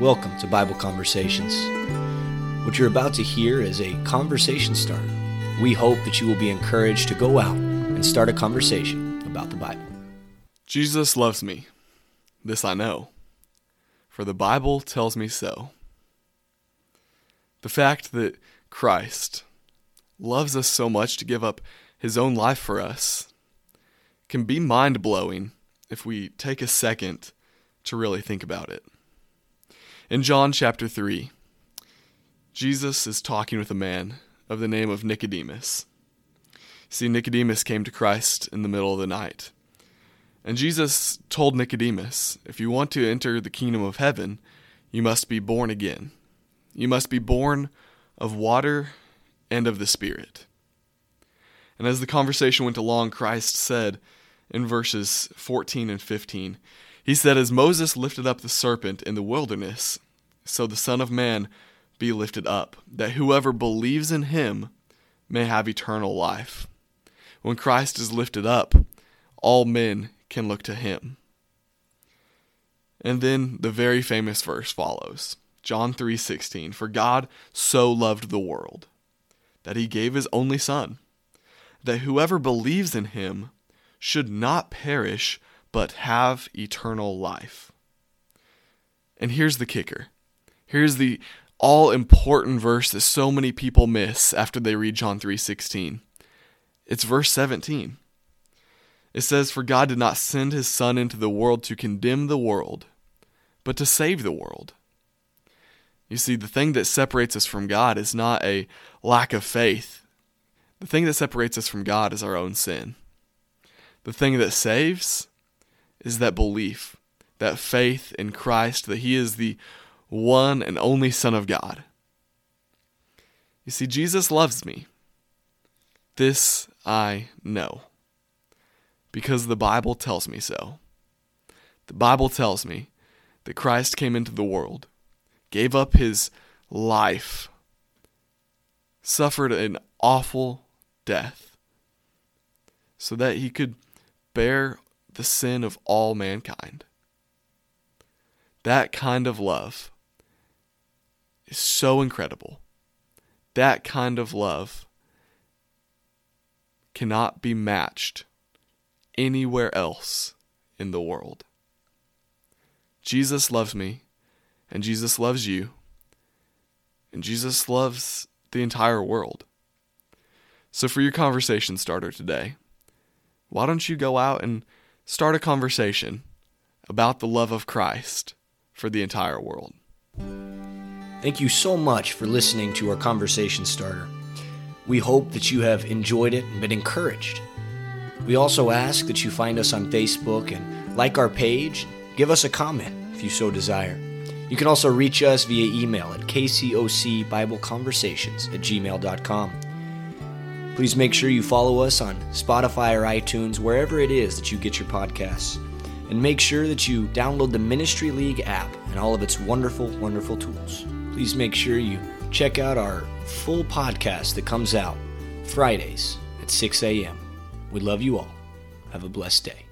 Welcome to Bible Conversations. What you're about to hear is a conversation starter. We hope that you will be encouraged to go out and start a conversation about the Bible. Jesus loves me. This I know, for the Bible tells me so. The fact that Christ loves us so much to give up his own life for us can be mind blowing if we take a second to really think about it. In John chapter 3, Jesus is talking with a man of the name of Nicodemus. See, Nicodemus came to Christ in the middle of the night. And Jesus told Nicodemus, if you want to enter the kingdom of heaven, you must be born again. You must be born of water and of the Spirit. And as the conversation went along, Christ said in verses 14 and 15, He said, As Moses lifted up the serpent in the wilderness, so the Son of Man be lifted up, that whoever believes in him may have eternal life. When Christ is lifted up, all men can look to him. And then the very famous verse follows. John 3:16 For God so loved the world that he gave his only son that whoever believes in him should not perish but have eternal life. And here's the kicker. Here's the all important verse that so many people miss after they read John 3:16. It's verse 17. It says for God did not send his son into the world to condemn the world, but to save the world. You see, the thing that separates us from God is not a lack of faith. The thing that separates us from God is our own sin. The thing that saves is that belief, that faith in Christ, that He is the one and only Son of God. You see, Jesus loves me. This I know. Because the Bible tells me so. The Bible tells me that Christ came into the world, gave up his life, suffered an awful death, so that he could bear the sin of all mankind. That kind of love is so incredible. That kind of love cannot be matched anywhere else in the world. Jesus loves me, and Jesus loves you, and Jesus loves the entire world. So, for your conversation starter today, why don't you go out and start a conversation about the love of Christ for the entire world? Thank you so much for listening to our conversation starter. We hope that you have enjoyed it and been encouraged. We also ask that you find us on Facebook and like our page, give us a comment if you so desire. You can also reach us via email at kcocbibleconversations at gmail.com. Please make sure you follow us on Spotify or iTunes, wherever it is that you get your podcasts. And make sure that you download the Ministry League app and all of its wonderful, wonderful tools. Please make sure you check out our full podcast that comes out Fridays at 6 a.m. We love you all. Have a blessed day.